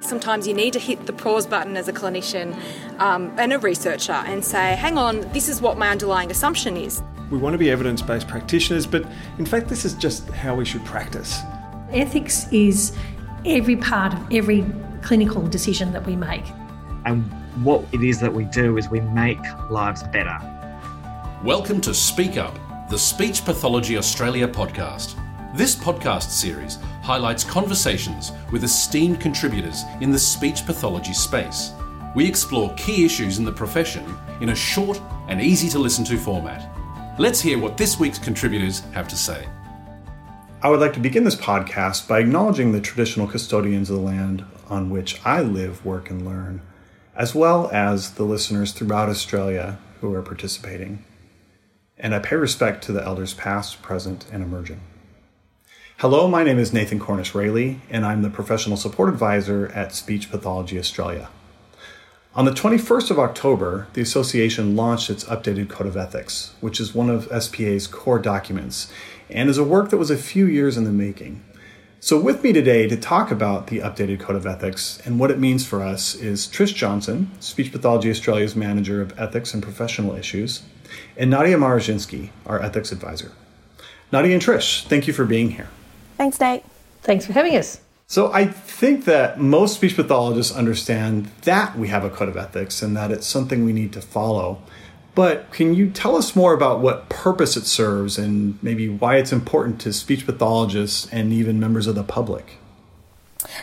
Sometimes you need to hit the pause button as a clinician um, and a researcher and say, hang on, this is what my underlying assumption is. We want to be evidence based practitioners, but in fact, this is just how we should practice. Ethics is every part of every clinical decision that we make. And what it is that we do is we make lives better. Welcome to Speak Up, the Speech Pathology Australia podcast. This podcast series highlights conversations with esteemed contributors in the speech pathology space. We explore key issues in the profession in a short and easy to listen to format. Let's hear what this week's contributors have to say. I would like to begin this podcast by acknowledging the traditional custodians of the land on which I live, work, and learn, as well as the listeners throughout Australia who are participating. And I pay respect to the elders past, present, and emerging. Hello, my name is Nathan Cornish Raley, and I'm the Professional Support Advisor at Speech Pathology Australia. On the 21st of October, the association launched its updated Code of Ethics, which is one of SPA's core documents and is a work that was a few years in the making. So, with me today to talk about the updated Code of Ethics and what it means for us is Trish Johnson, Speech Pathology Australia's Manager of Ethics and Professional Issues, and Nadia Marussinszky, our Ethics Advisor. Nadia and Trish, thank you for being here. Thanks, Nate. Thanks for having us. So I think that most speech pathologists understand that we have a code of ethics and that it's something we need to follow. But can you tell us more about what purpose it serves and maybe why it's important to speech pathologists and even members of the public?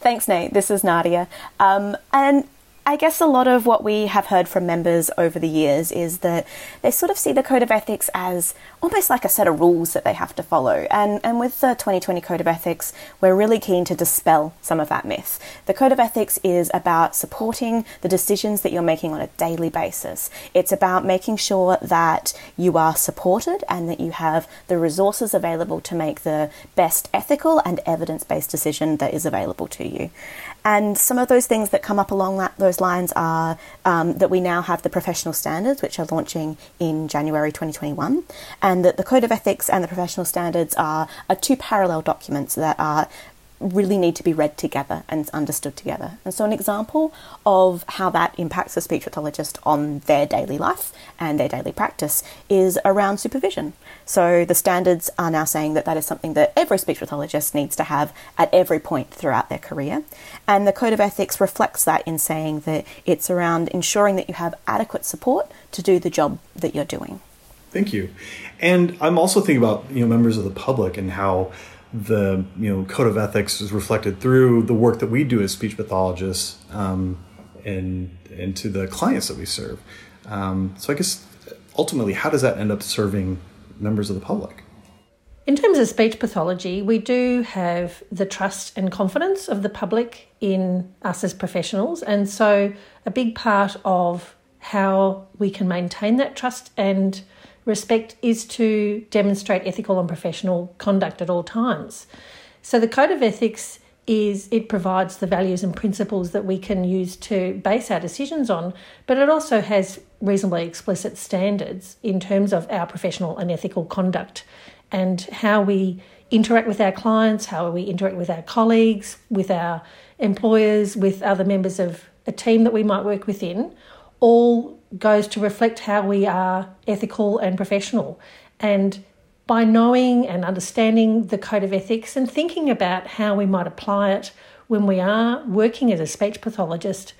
Thanks, Nate. This is Nadia. Um, and I guess a lot of what we have heard from members over the years is that they sort of see the Code of Ethics as almost like a set of rules that they have to follow. And, and with the 2020 Code of Ethics, we're really keen to dispel some of that myth. The Code of Ethics is about supporting the decisions that you're making on a daily basis. It's about making sure that you are supported and that you have the resources available to make the best ethical and evidence based decision that is available to you. And some of those things that come up along that, those lines are um, that we now have the professional standards, which are launching in January 2021, and that the Code of Ethics and the professional standards are, are two parallel documents that are really need to be read together and understood together. And so, an example of how that impacts a speech pathologist on their daily life and their daily practice is around supervision. So, the standards are now saying that that is something that every speech pathologist needs to have at every point throughout their career. And the Code of Ethics reflects that in saying that it's around ensuring that you have adequate support to do the job that you're doing. Thank you. And I'm also thinking about you know members of the public and how the you know code of ethics is reflected through the work that we do as speech pathologists um, and and to the clients that we serve. Um, so I guess ultimately, how does that end up serving members of the public? In terms of speech pathology, we do have the trust and confidence of the public in us as professionals, and so a big part of how we can maintain that trust and respect is to demonstrate ethical and professional conduct at all times. So the code of ethics is it provides the values and principles that we can use to base our decisions on, but it also has reasonably explicit standards in terms of our professional and ethical conduct and how we interact with our clients, how we interact with our colleagues, with our employers, with other members of a team that we might work within, all goes to reflect how we are ethical and professional. And by knowing and understanding the code of ethics and thinking about how we might apply it when we are working as a speech pathologist,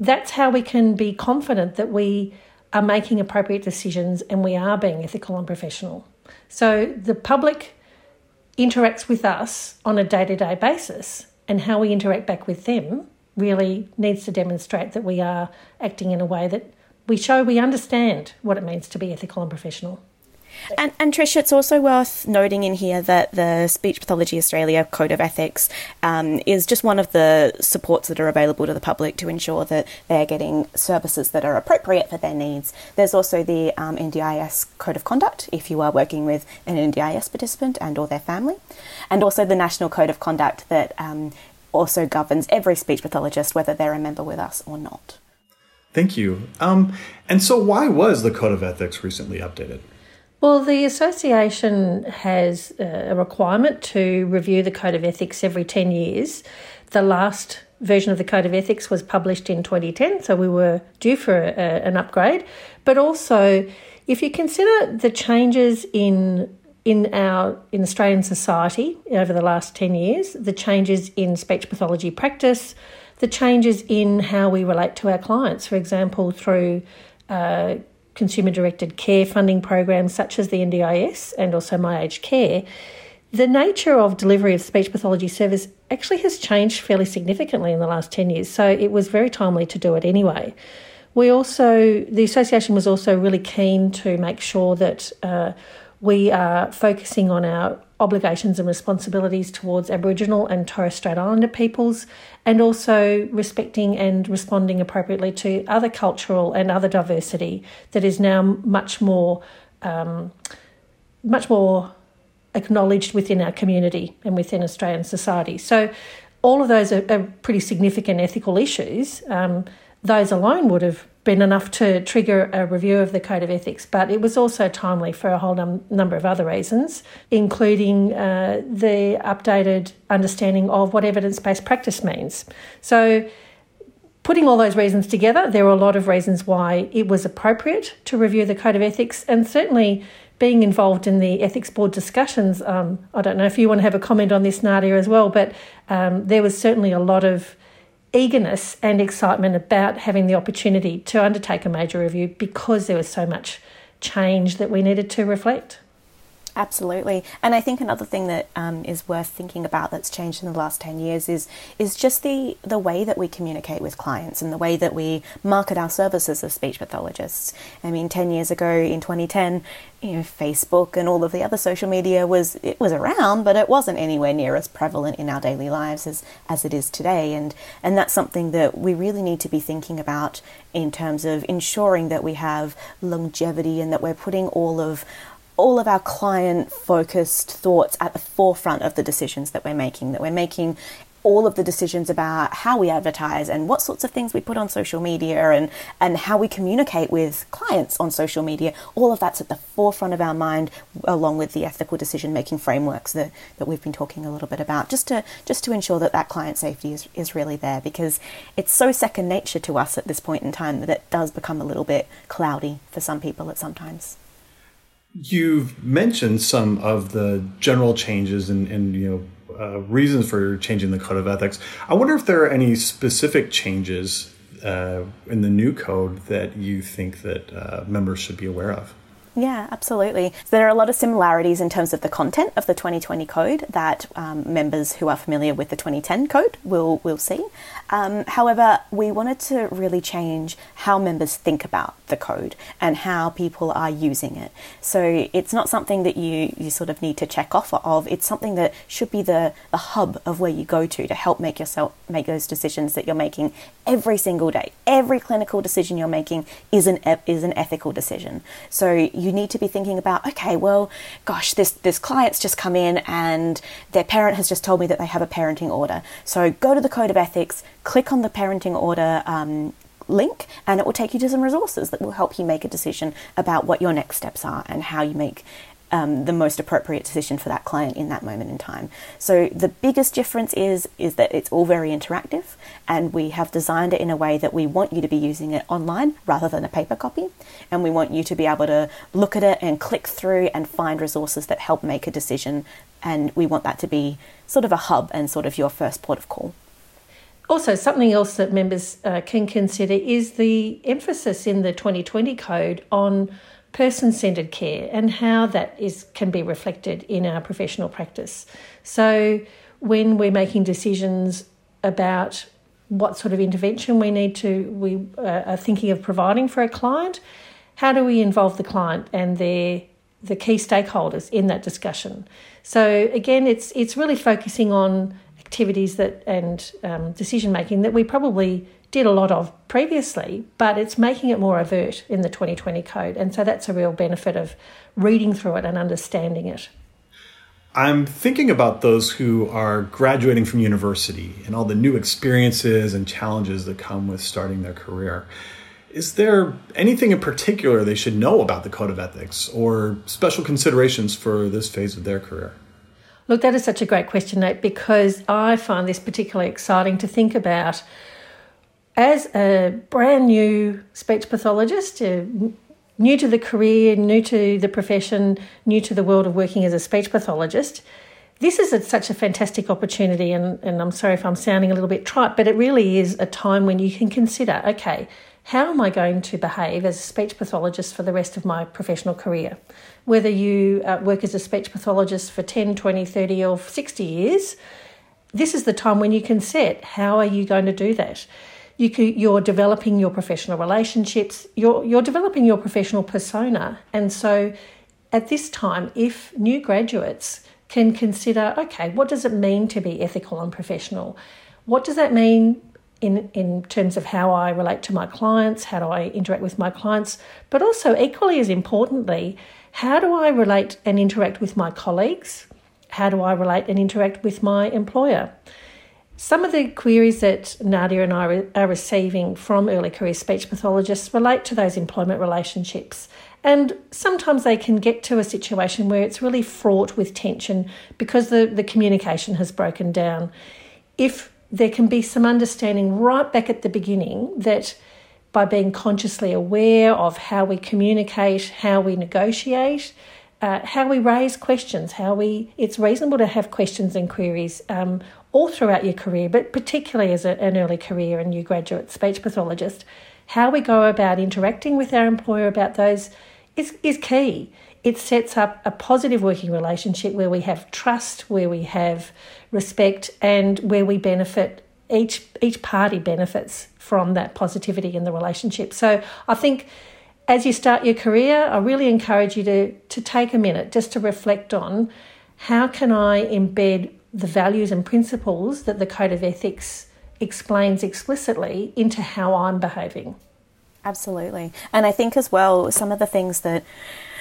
that's how we can be confident that we are making appropriate decisions and we are being ethical and professional. So the public interacts with us on a day to day basis, and how we interact back with them really needs to demonstrate that we are acting in a way that we show we understand what it means to be ethical and professional. And, and Trish, it's also worth noting in here that the Speech Pathology Australia Code of Ethics um, is just one of the supports that are available to the public to ensure that they're getting services that are appropriate for their needs. There's also the um, NDIS Code of Conduct if you are working with an NDIS participant and or their family, and also the National Code of Conduct that um, also governs every speech pathologist, whether they're a member with us or not. Thank you. Um, and so, why was the Code of Ethics recently updated? Well, the association has a requirement to review the Code of Ethics every 10 years. The last version of the Code of Ethics was published in 2010, so we were due for a, an upgrade. But also, if you consider the changes in in our in Australian society over the last 10 years, the changes in speech pathology practice, the changes in how we relate to our clients, for example, through uh, consumer directed care funding programs such as the NDIS and also My Aged Care, the nature of delivery of speech pathology service actually has changed fairly significantly in the last 10 years, so it was very timely to do it anyway. We also, the association was also really keen to make sure that uh, we are focusing on our obligations and responsibilities towards Aboriginal and Torres Strait Islander peoples, and also respecting and responding appropriately to other cultural and other diversity that is now much more, um, much more acknowledged within our community and within Australian society. So, all of those are, are pretty significant ethical issues. Um, those alone would have been enough to trigger a review of the Code of Ethics, but it was also timely for a whole num- number of other reasons, including uh, the updated understanding of what evidence based practice means. So, putting all those reasons together, there were a lot of reasons why it was appropriate to review the Code of Ethics, and certainly being involved in the ethics board discussions. Um, I don't know if you want to have a comment on this, Nadia, as well, but um, there was certainly a lot of eagerness and excitement about having the opportunity to undertake a major review because there was so much change that we needed to reflect. Absolutely, and I think another thing that um, is worth thinking about that's changed in the last ten years is is just the the way that we communicate with clients and the way that we market our services as speech pathologists. I mean, ten years ago in 2010, you know, Facebook and all of the other social media was it was around, but it wasn't anywhere near as prevalent in our daily lives as as it is today, and and that's something that we really need to be thinking about in terms of ensuring that we have longevity and that we're putting all of all of our client focused thoughts at the forefront of the decisions that we're making, that we're making all of the decisions about how we advertise and what sorts of things we put on social media and, and how we communicate with clients on social media, all of that's at the forefront of our mind, along with the ethical decision making frameworks that, that we've been talking a little bit about, just to just to ensure that that client safety is, is really there because it's so second nature to us at this point in time that it does become a little bit cloudy for some people at sometimes. You've mentioned some of the general changes and, and you know uh, reasons for changing the code of ethics. I wonder if there are any specific changes uh, in the new code that you think that uh, members should be aware of. Yeah, absolutely. There are a lot of similarities in terms of the content of the 2020 code that um, members who are familiar with the 2010 code will will see. Um, however, we wanted to really change how members think about the code and how people are using it. So it's not something that you you sort of need to check off of. It's something that should be the the hub of where you go to to help make yourself make those decisions that you're making every single day. Every clinical decision you're making is an is an ethical decision. So you you need to be thinking about okay well gosh this this client's just come in and their parent has just told me that they have a parenting order. So go to the code of ethics click on the parenting order um, link and it will take you to some resources that will help you make a decision about what your next steps are and how you make um, the most appropriate decision for that client in that moment in time. So the biggest difference is is that it's all very interactive, and we have designed it in a way that we want you to be using it online rather than a paper copy, and we want you to be able to look at it and click through and find resources that help make a decision, and we want that to be sort of a hub and sort of your first port of call. Also, something else that members uh, can consider is the emphasis in the 2020 code on person centered care and how that is can be reflected in our professional practice. So when we're making decisions about what sort of intervention we need to we uh, are thinking of providing for a client, how do we involve the client and their the key stakeholders in that discussion? So again, it's it's really focusing on activities that and um, decision making that we probably did a lot of previously, but it's making it more overt in the 2020 code. And so that's a real benefit of reading through it and understanding it. I'm thinking about those who are graduating from university and all the new experiences and challenges that come with starting their career. Is there anything in particular they should know about the Code of Ethics or special considerations for this phase of their career? Look, that is such a great question, Nate, because I find this particularly exciting to think about. As a brand new speech pathologist, uh, new to the career, new to the profession, new to the world of working as a speech pathologist, this is a, such a fantastic opportunity. And, and I'm sorry if I'm sounding a little bit trite, but it really is a time when you can consider okay, how am I going to behave as a speech pathologist for the rest of my professional career? Whether you uh, work as a speech pathologist for 10, 20, 30, or 60 years, this is the time when you can set how are you going to do that? You can, you're developing your professional relationships, you're, you're developing your professional persona. And so at this time, if new graduates can consider okay, what does it mean to be ethical and professional? What does that mean in, in terms of how I relate to my clients, how do I interact with my clients, but also equally as importantly, how do I relate and interact with my colleagues? How do I relate and interact with my employer? Some of the queries that Nadia and I are receiving from early career speech pathologists relate to those employment relationships. And sometimes they can get to a situation where it's really fraught with tension because the, the communication has broken down. If there can be some understanding right back at the beginning that by being consciously aware of how we communicate, how we negotiate, uh, how we raise questions, how we it's reasonable to have questions and queries um, all throughout your career, but particularly as a, an early career and new graduate speech pathologist, how we go about interacting with our employer about those is, is key. It sets up a positive working relationship where we have trust, where we have respect, and where we benefit. Each each party benefits from that positivity in the relationship. So I think as you start your career, I really encourage you to to take a minute just to reflect on how can I embed the values and principles that the code of ethics explains explicitly into how I'm behaving. Absolutely. And I think as well, some of the things that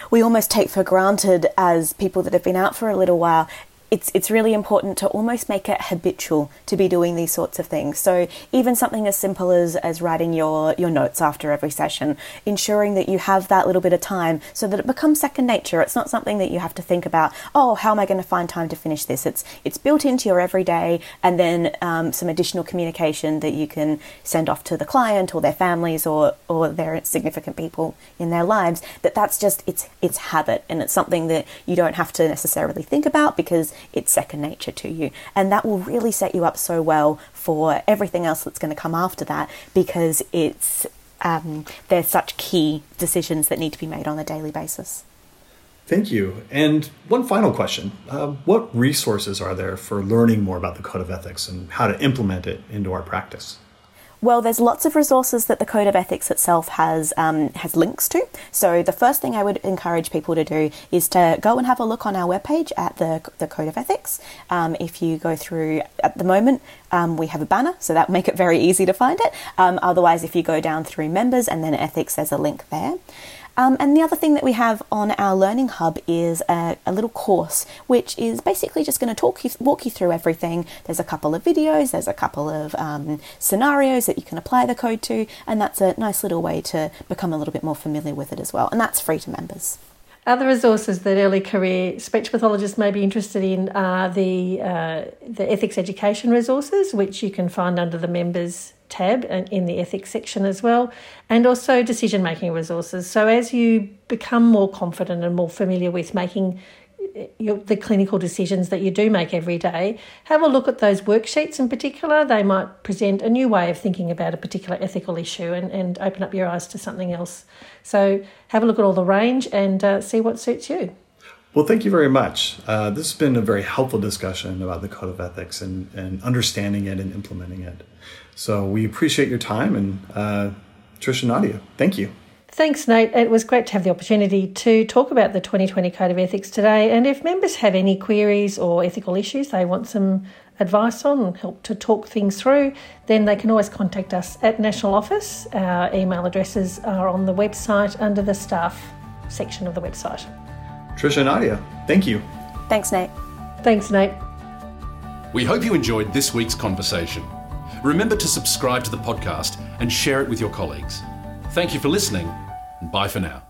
we almost take for granted as people that have been out for a little while it's it's really important to almost make it habitual to be doing these sorts of things. So even something as simple as as writing your your notes after every session, ensuring that you have that little bit of time so that it becomes second nature. It's not something that you have to think about. Oh, how am I going to find time to finish this? It's it's built into your everyday, and then um, some additional communication that you can send off to the client or their families or or their significant people in their lives. That that's just it's it's habit, and it's something that you don't have to necessarily think about because it's second nature to you. And that will really set you up so well for everything else that's going to come after that because it's um, there's such key decisions that need to be made on a daily basis. Thank you. And one final question uh, What resources are there for learning more about the Code of Ethics and how to implement it into our practice? Well, there's lots of resources that the Code of Ethics itself has um, has links to. So the first thing I would encourage people to do is to go and have a look on our webpage at the the Code of Ethics. Um, if you go through at the moment, um, we have a banner, so that will make it very easy to find it. Um, otherwise, if you go down through members and then ethics, there's a link there. Um, and the other thing that we have on our Learning Hub is a, a little course, which is basically just going to talk you, walk you through everything. There's a couple of videos, there's a couple of um, scenarios that you can apply the code to, and that's a nice little way to become a little bit more familiar with it as well. And that's free to members. Other resources that early career speech pathologists may be interested in are the uh, the ethics education resources, which you can find under the members tab and in the ethics section as well, and also decision making resources. So as you become more confident and more familiar with making your, the clinical decisions that you do make every day, have a look at those worksheets in particular. They might present a new way of thinking about a particular ethical issue and, and open up your eyes to something else. So have a look at all the range and uh, see what suits you. Well, thank you very much. Uh, this has been a very helpful discussion about the Code of Ethics and, and understanding it and implementing it. So we appreciate your time and uh, Trish and Nadia, thank you. Thanks, Nate. It was great to have the opportunity to talk about the 2020 Code of Ethics today. And if members have any queries or ethical issues they want some advice on, help to talk things through, then they can always contact us at National Office. Our email addresses are on the website under the staff section of the website. Trisha and Nadia, thank you. Thanks, Nate. Thanks, Nate. We hope you enjoyed this week's conversation. Remember to subscribe to the podcast and share it with your colleagues. Thank you for listening, and bye for now.